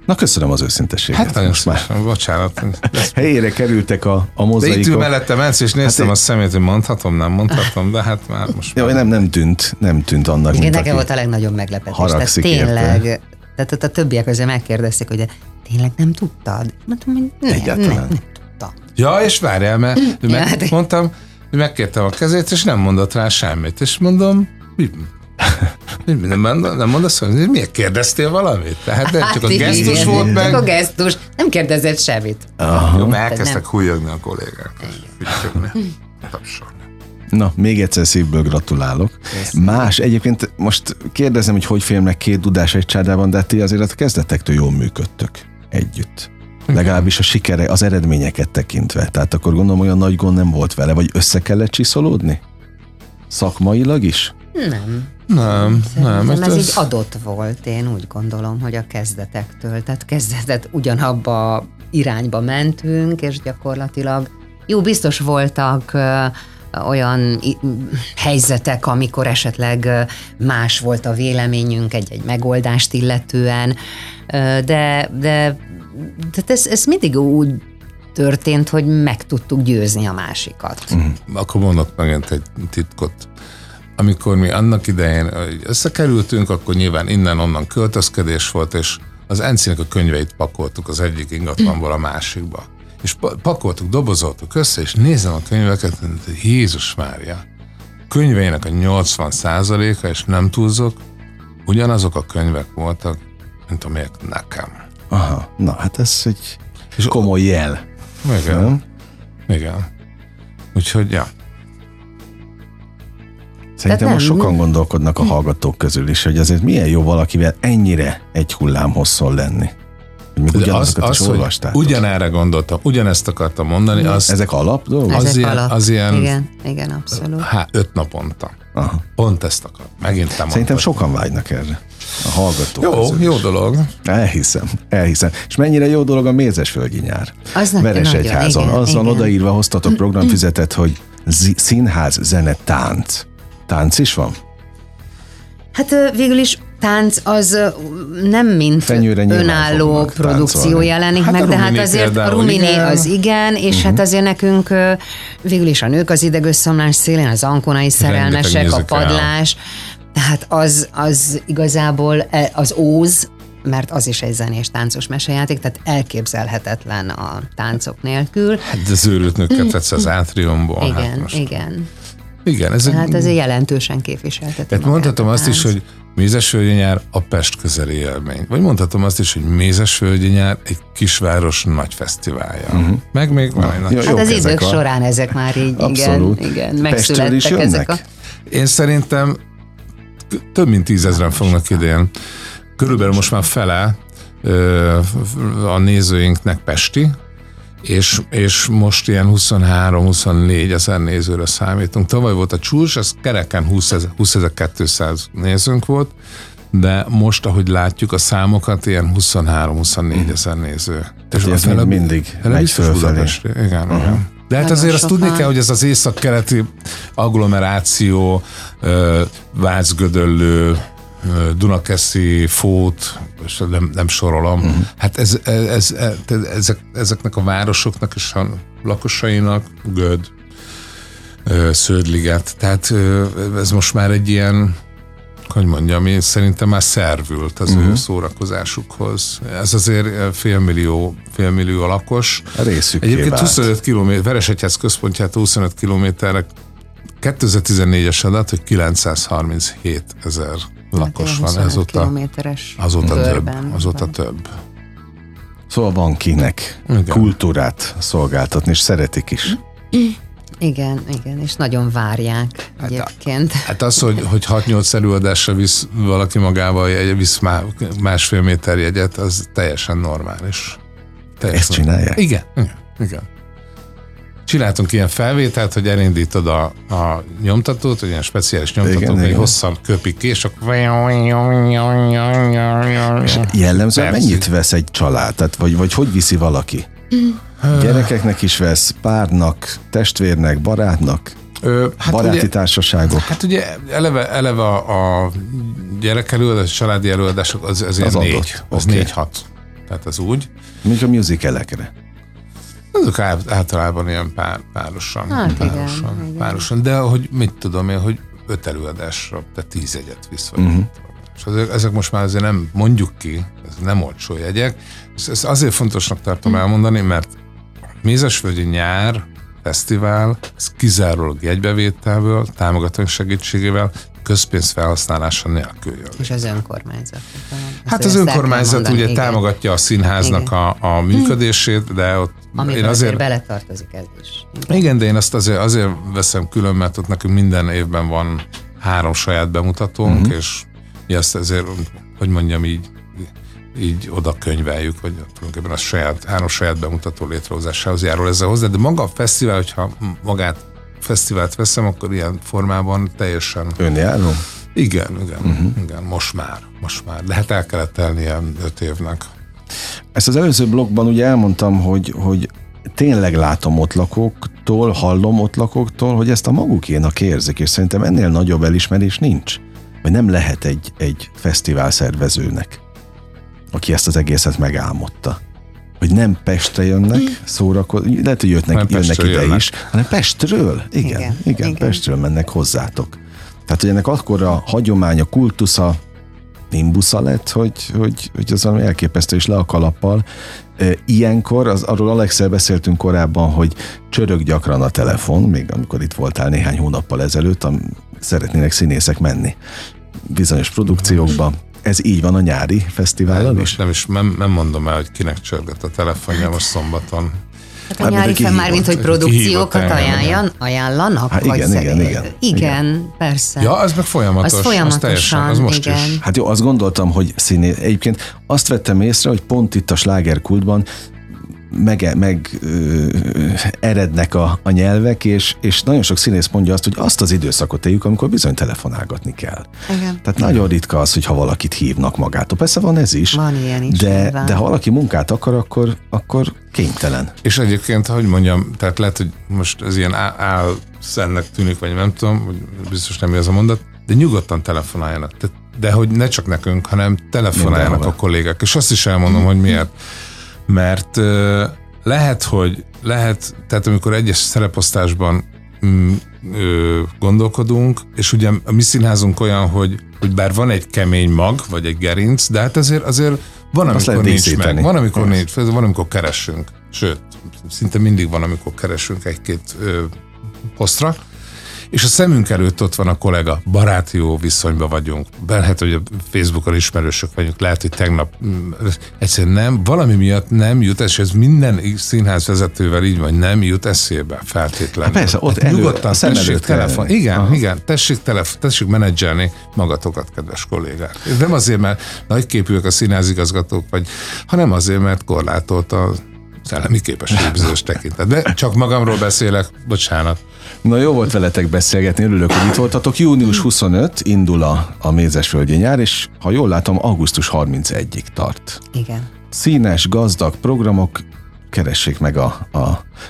Na köszönöm az őszintességet. Hát nagyon már. bocsánat. Helyére kerültek a, a mozaikok. De itt mellette mensz, és néztem hát a szemét, hogy mondhatom, nem mondhatom, de hát már most Jó, már... nem, nem tűnt, nem tűnt annak, Igen, nekem volt a legnagyobb meglepetés. Tehát tényleg, érte. tehát a többiek közül megkérdezték, hogy tényleg nem tudtad? Mondtam, hogy nem, Egyáltalán. nem, nem tudtam. Ja, és várjál, mert ja, meg, hát- mondtam, megkértem a kezét, és nem mondott rá semmit. És mondom, mi, nem, nem mondasz, hogy miért kérdeztél valamit? Tehát nem, csak a hát gesztus igen, volt meg. Csak a gesztus, nem kérdezett semmit. Aha. Jó, mert elkezdtek hújogni a kollégák. Na, még egyszer szívből gratulálok. Köszönöm. Más, egyébként most kérdezem, hogy hogy félnek két dudás egy csádában, de ti azért a kezdetektől jól működtök együtt. Legalábbis a sikere, az eredményeket tekintve. Tehát akkor gondolom olyan nagy gond nem volt vele, vagy össze kellett csiszolódni? Szakmailag is? Nem. Nem, nem. nem ez, ez így adott volt, én úgy gondolom, hogy a kezdetektől. Tehát kezdetet ugyanabba irányba mentünk, és gyakorlatilag jó, biztos voltak olyan helyzetek, amikor esetleg más volt a véleményünk egy-egy megoldást illetően, de, de tehát ez, ez mindig úgy történt, hogy meg tudtuk győzni a másikat. Mm. Akkor mondok megint egy titkot. Amikor mi annak idején összekerültünk, akkor nyilván innen-onnan költözkedés volt, és az Encinek a könyveit pakoltuk az egyik ingatlanból a másikba. És pakoltuk, dobozoltuk össze, és nézem a könyveket, Jézus Mária, könyveinek a 80 a és nem túlzok, ugyanazok a könyvek voltak, mint amelyek nekem. Aha, na hát ez egy és komoly jel. Igen. Nem? Igen. Úgyhogy, ja. Szerintem most sokan gondolkodnak a hallgatók közül is, hogy azért milyen jó valakivel ennyire egy hullám hosszon lenni. Még az, az, is hogy ugyanerre gondoltam, ugyanezt akartam mondani. Az, Ezek alap dolgok? Az, ilyen, alap. az ilyen... Igen, igen, abszolút. Hát öt naponta. Aha. Pont ezt akar. Megint te Szerintem mondtad. sokan vágynak erre. A hallgatók Jó, jó is. dolog. Elhiszem, elhiszem. És mennyire jó dolog a mézesföldi nyár. Az Veres egyházon. Azzal igen. odaírva hoztatok programfüzetet, hogy színház, zene, tánc. Tánc is van? Hát végül is tánc az nem mint Fenyőre önálló produkció jelenik hát meg, de hát azért a Rumini az igen, és uh-huh. hát azért nekünk végül is a nők az idegösszomlás szélén, az ankonai szerelmesek, a padlás, tehát az, az igazából e, az óz, mert az is egy zenés táncos mesejáték, tehát elképzelhetetlen a táncok nélkül. Hát de az őrült nőket tetsz az átriumból. Igen, hát most. igen. Igen, ez hát ez jelentősen képviselteti. Tehát mondhatom azt is, hogy Mézesvölgyi nyár a Pest közeli élmény. Vagy mondhatom azt is, hogy Mézesvölgyi nyár egy kisváros nagy fesztiválja. Uh-huh. Meg még van egy nagy... Hát az idők a... során ezek már így, Abszolút. igen, igen megszülettek ezek a... Én szerintem több mint tízezren fognak idén. Körülbelül most már fele a nézőinknek Pesti, és, és most ilyen 23-24 ezer nézőre számítunk. Tavaly volt a csúcs, ez kereken 20 ezer, 20 200 nézőnk volt, de most, ahogy látjuk a számokat, ilyen 23-24 ezer néző. Tehát ez még mindig megy fölfelé. Igen, uh-huh. igen. De hát azért azt tudni kell, hogy ez az észak-keleti agglomeráció, Vácgödöllő, Dunakeszi, Fót, és nem, nem sorolom. Uh-huh. Hát ez, ez, ez, ezek, ezeknek a városoknak és a lakosainak Göd, Sződliget, tehát ez most már egy ilyen hogy mondjam, én szerintem már szervült az uh-huh. ő szórakozásukhoz. Ez azért félmillió, félmillió lakos. A részük Egyébként 25 km, Veresegyház központját 25 kilométerre 2014-es adat, hogy 937 ezer lakos van. Azóta, azóta több. Azóta van. több. Szóval van kinek igen. kultúrát szolgáltatni, és szeretik is. Igen, igen, és nagyon várják hát, egyébként. Hát az, hogy, hogy 6-8 előadásra visz valaki magával, egy, visz másfél méter jegyet, az teljesen normális. Teljesen Ezt csinálják? Igen, igen, igen. Csináltunk ilyen felvételt, hogy elindítod a, a nyomtatót, ilyen speciális nyomtatót, hogy hosszan köpik ki, és akkor... És jellemzően mennyit vesz egy család? Tehát, vagy, vagy hogy viszi valaki? Gyerekeknek is vesz, párnak, testvérnek, barátnak? Ö, hát Baráti ugye, társaságok. Hát ugye eleve, eleve a, a gyerekelőadás, a családi előadások az, az, az négy, adott. az okay. négy-hat. Tehát az úgy. Mint a musicalekre. Azok általában ilyen pár, párosan. Hát párosan, igen, párosan. De hogy mit tudom én, hogy öt előadásra, tehát tíz egyet visz. Vagy uh-huh. És ezek, ezek most már azért nem mondjuk ki, ez nem olcsó jegyek. Ezt azért fontosnak tartom uh-huh. elmondani, mert Mézesvölgyi nyár fesztivál, ez kizárólag jegybevételből, támogatók segítségével, közpénz felhasználása nélkül jön. És az önkormányzat. Hát az önkormányzat ugye igen. támogatja a színháznak a, a működését, de ott Amiben én azért... beletartozik ez is. Igen. igen, de én azt azért, azért veszem külön, mert ott nekünk minden évben van három saját bemutatónk, uh-huh. és mi azt azért, hogy mondjam így, így oda könyveljük, vagy tulajdonképpen a saját, három saját bemutató létrehozásához járul ezzel hozzá, de maga a fesztivál, hogyha magát fesztivált veszem, akkor ilyen formában teljesen... Önjáró? Igen, igen, uh-huh. igen, most már, most már. De hát el kellett telni ilyen öt évnek. Ezt az előző blogban ugye elmondtam, hogy, hogy tényleg látom ott lakóktól, hallom ott lakóktól, hogy ezt a magukénak érzik, és szerintem ennél nagyobb elismerés nincs. Vagy nem lehet egy, egy fesztivál szervezőnek, aki ezt az egészet megálmodta hogy nem Pestre jönnek szórakozni, lehet, hogy jöttnek, jönnek ide jönnek. is, hanem Pestről. Igen, igen, igen, igen, Pestről mennek hozzátok. Tehát, hogy ennek akkor a hagyománya, kultusza, nimbusza lett, hogy, hogy, hogy az valami elképesztő is le a kalappal. Ilyenkor, az, arról Alexel beszéltünk korábban, hogy csörög gyakran a telefon, még amikor itt voltál néhány hónappal ezelőtt, am, szeretnének színészek menni bizonyos produkciókba. Ez így van a nyári fesztivállal is? Nem is, nem, nem mondom el, hogy kinek csörgött a telefonja most szombaton. Hát a hát nyári fel már, mint hogy produkciókat ajánljan, ajánlanak? Hát igen, igen, igen, igen, igen. persze. Ja, az meg folyamatos. Az folyamatosan, az teljesen, az most igen. is. Hát jó, azt gondoltam, hogy színé... Egyébként azt vettem észre, hogy pont itt a slágerkultban meg, meg ö, erednek a, a nyelvek, és, és nagyon sok színész mondja azt, hogy azt az időszakot éljük, amikor bizony telefonálgatni kell. Igen. Tehát nagyon ritka az, hogyha valakit hívnak magától. Persze van ez is. Van ilyen is. De, de ha valaki munkát akar, akkor, akkor kénytelen. És egyébként, hogy mondjam, tehát lehet, hogy most ez ilyen álszennek tűnik, vagy nem tudom, biztos nem ez a mondat, de nyugodtan telefonáljanak. De, de hogy ne csak nekünk, hanem telefonáljanak Mindenhol. a kollégák. És azt is elmondom, hogy miért mert lehet, hogy lehet, tehát amikor egyes szereposztásban mm, ö, gondolkodunk, és ugye a mi színházunk olyan, hogy, hogy bár van egy kemény mag, vagy egy gerinc, de hát azért, azért van, amikor nincs meg, van, amikor nincs, van, amikor keresünk, sőt, szinte mindig van, amikor keresünk egy-két posztra, és a szemünk előtt ott van a kollega, baráti jó viszonyban vagyunk, lehet, hogy a Facebookon ismerősök vagyunk, lehet, hogy tegnap mm, egyszerűen nem, valami miatt nem jut, és ez minden színház vezetővel így van, nem jut eszébe feltétlenül. Hát persze, ott hát elő, nyugodtan, a tessék telefon. Igen, Aha. igen, tessék, telefon, tessék menedzselni magatokat, kedves kollégák. Ez nem azért, mert nagyképűek a színházigazgatók, vagy, hanem azért, mert korlátolt a szellemi képesség bizonyos tekintetben. Csak magamról beszélek, bocsánat. Na jó volt veletek beszélgetni, örülök, hogy itt voltatok. Június 25 indul a, a Mézesvölgyi nyár, és ha jól látom, augusztus 31-ig tart. Igen. Színes, gazdag programok, keressék meg a, a,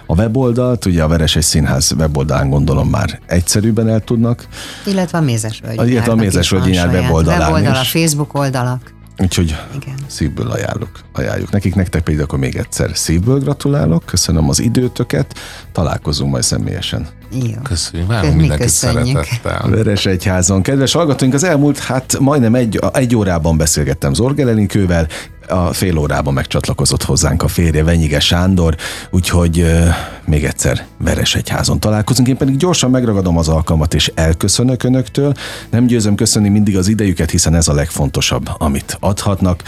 a weboldalt, ugye a Vereses Színház weboldalán gondolom már egyszerűbben el tudnak. Illetve a Mézesvölgyi Illetve a Mézesvölgyi nyár weboldalán Weboldal, a Facebook oldalak. Úgyhogy Igen. szívből ajánlok, ajánljuk nekik, nektek pedig akkor még egyszer szívből gratulálok, köszönöm az időtöket, találkozunk majd személyesen. Jó. Köszönjük, várunk mindenkit köszönjük. szeretettel. Veres egyházon. Kedves hallgatóink, az elmúlt, hát majdnem egy, egy órában beszélgettem Zorger Elinkővel, a fél órában megcsatlakozott hozzánk a férje Venyige Sándor, úgyhogy még egyszer Veres egyházon találkozunk. Én pedig gyorsan megragadom az alkalmat és elköszönök önöktől. Nem győzöm köszönni mindig az idejüket, hiszen ez a legfontosabb, amit adhatnak.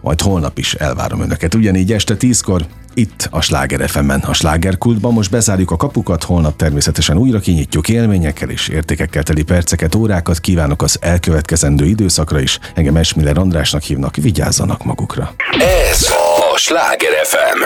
Majd holnap is elvárom önöket. Ugyanígy este tízkor itt a Sláger FM-en, a Slágerkultban. Most bezárjuk a kapukat, holnap természetesen újra kinyitjuk élményekkel és értékekkel teli perceket, órákat kívánok az elkövetkezendő időszakra is. Engem Esmiller Andrásnak hívnak, vigyázzanak magukra. Ez a Sláger FM.